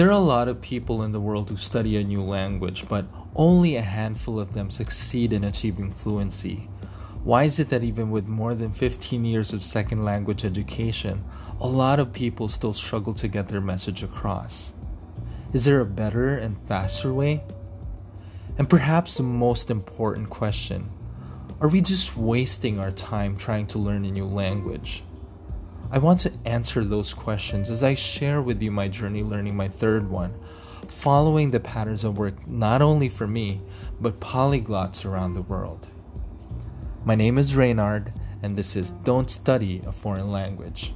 There are a lot of people in the world who study a new language, but only a handful of them succeed in achieving fluency. Why is it that even with more than 15 years of second language education, a lot of people still struggle to get their message across? Is there a better and faster way? And perhaps the most important question are we just wasting our time trying to learn a new language? I want to answer those questions as I share with you my journey learning my third one, following the patterns of work not only for me, but polyglots around the world. My name is Reynard, and this is Don't Study a Foreign Language.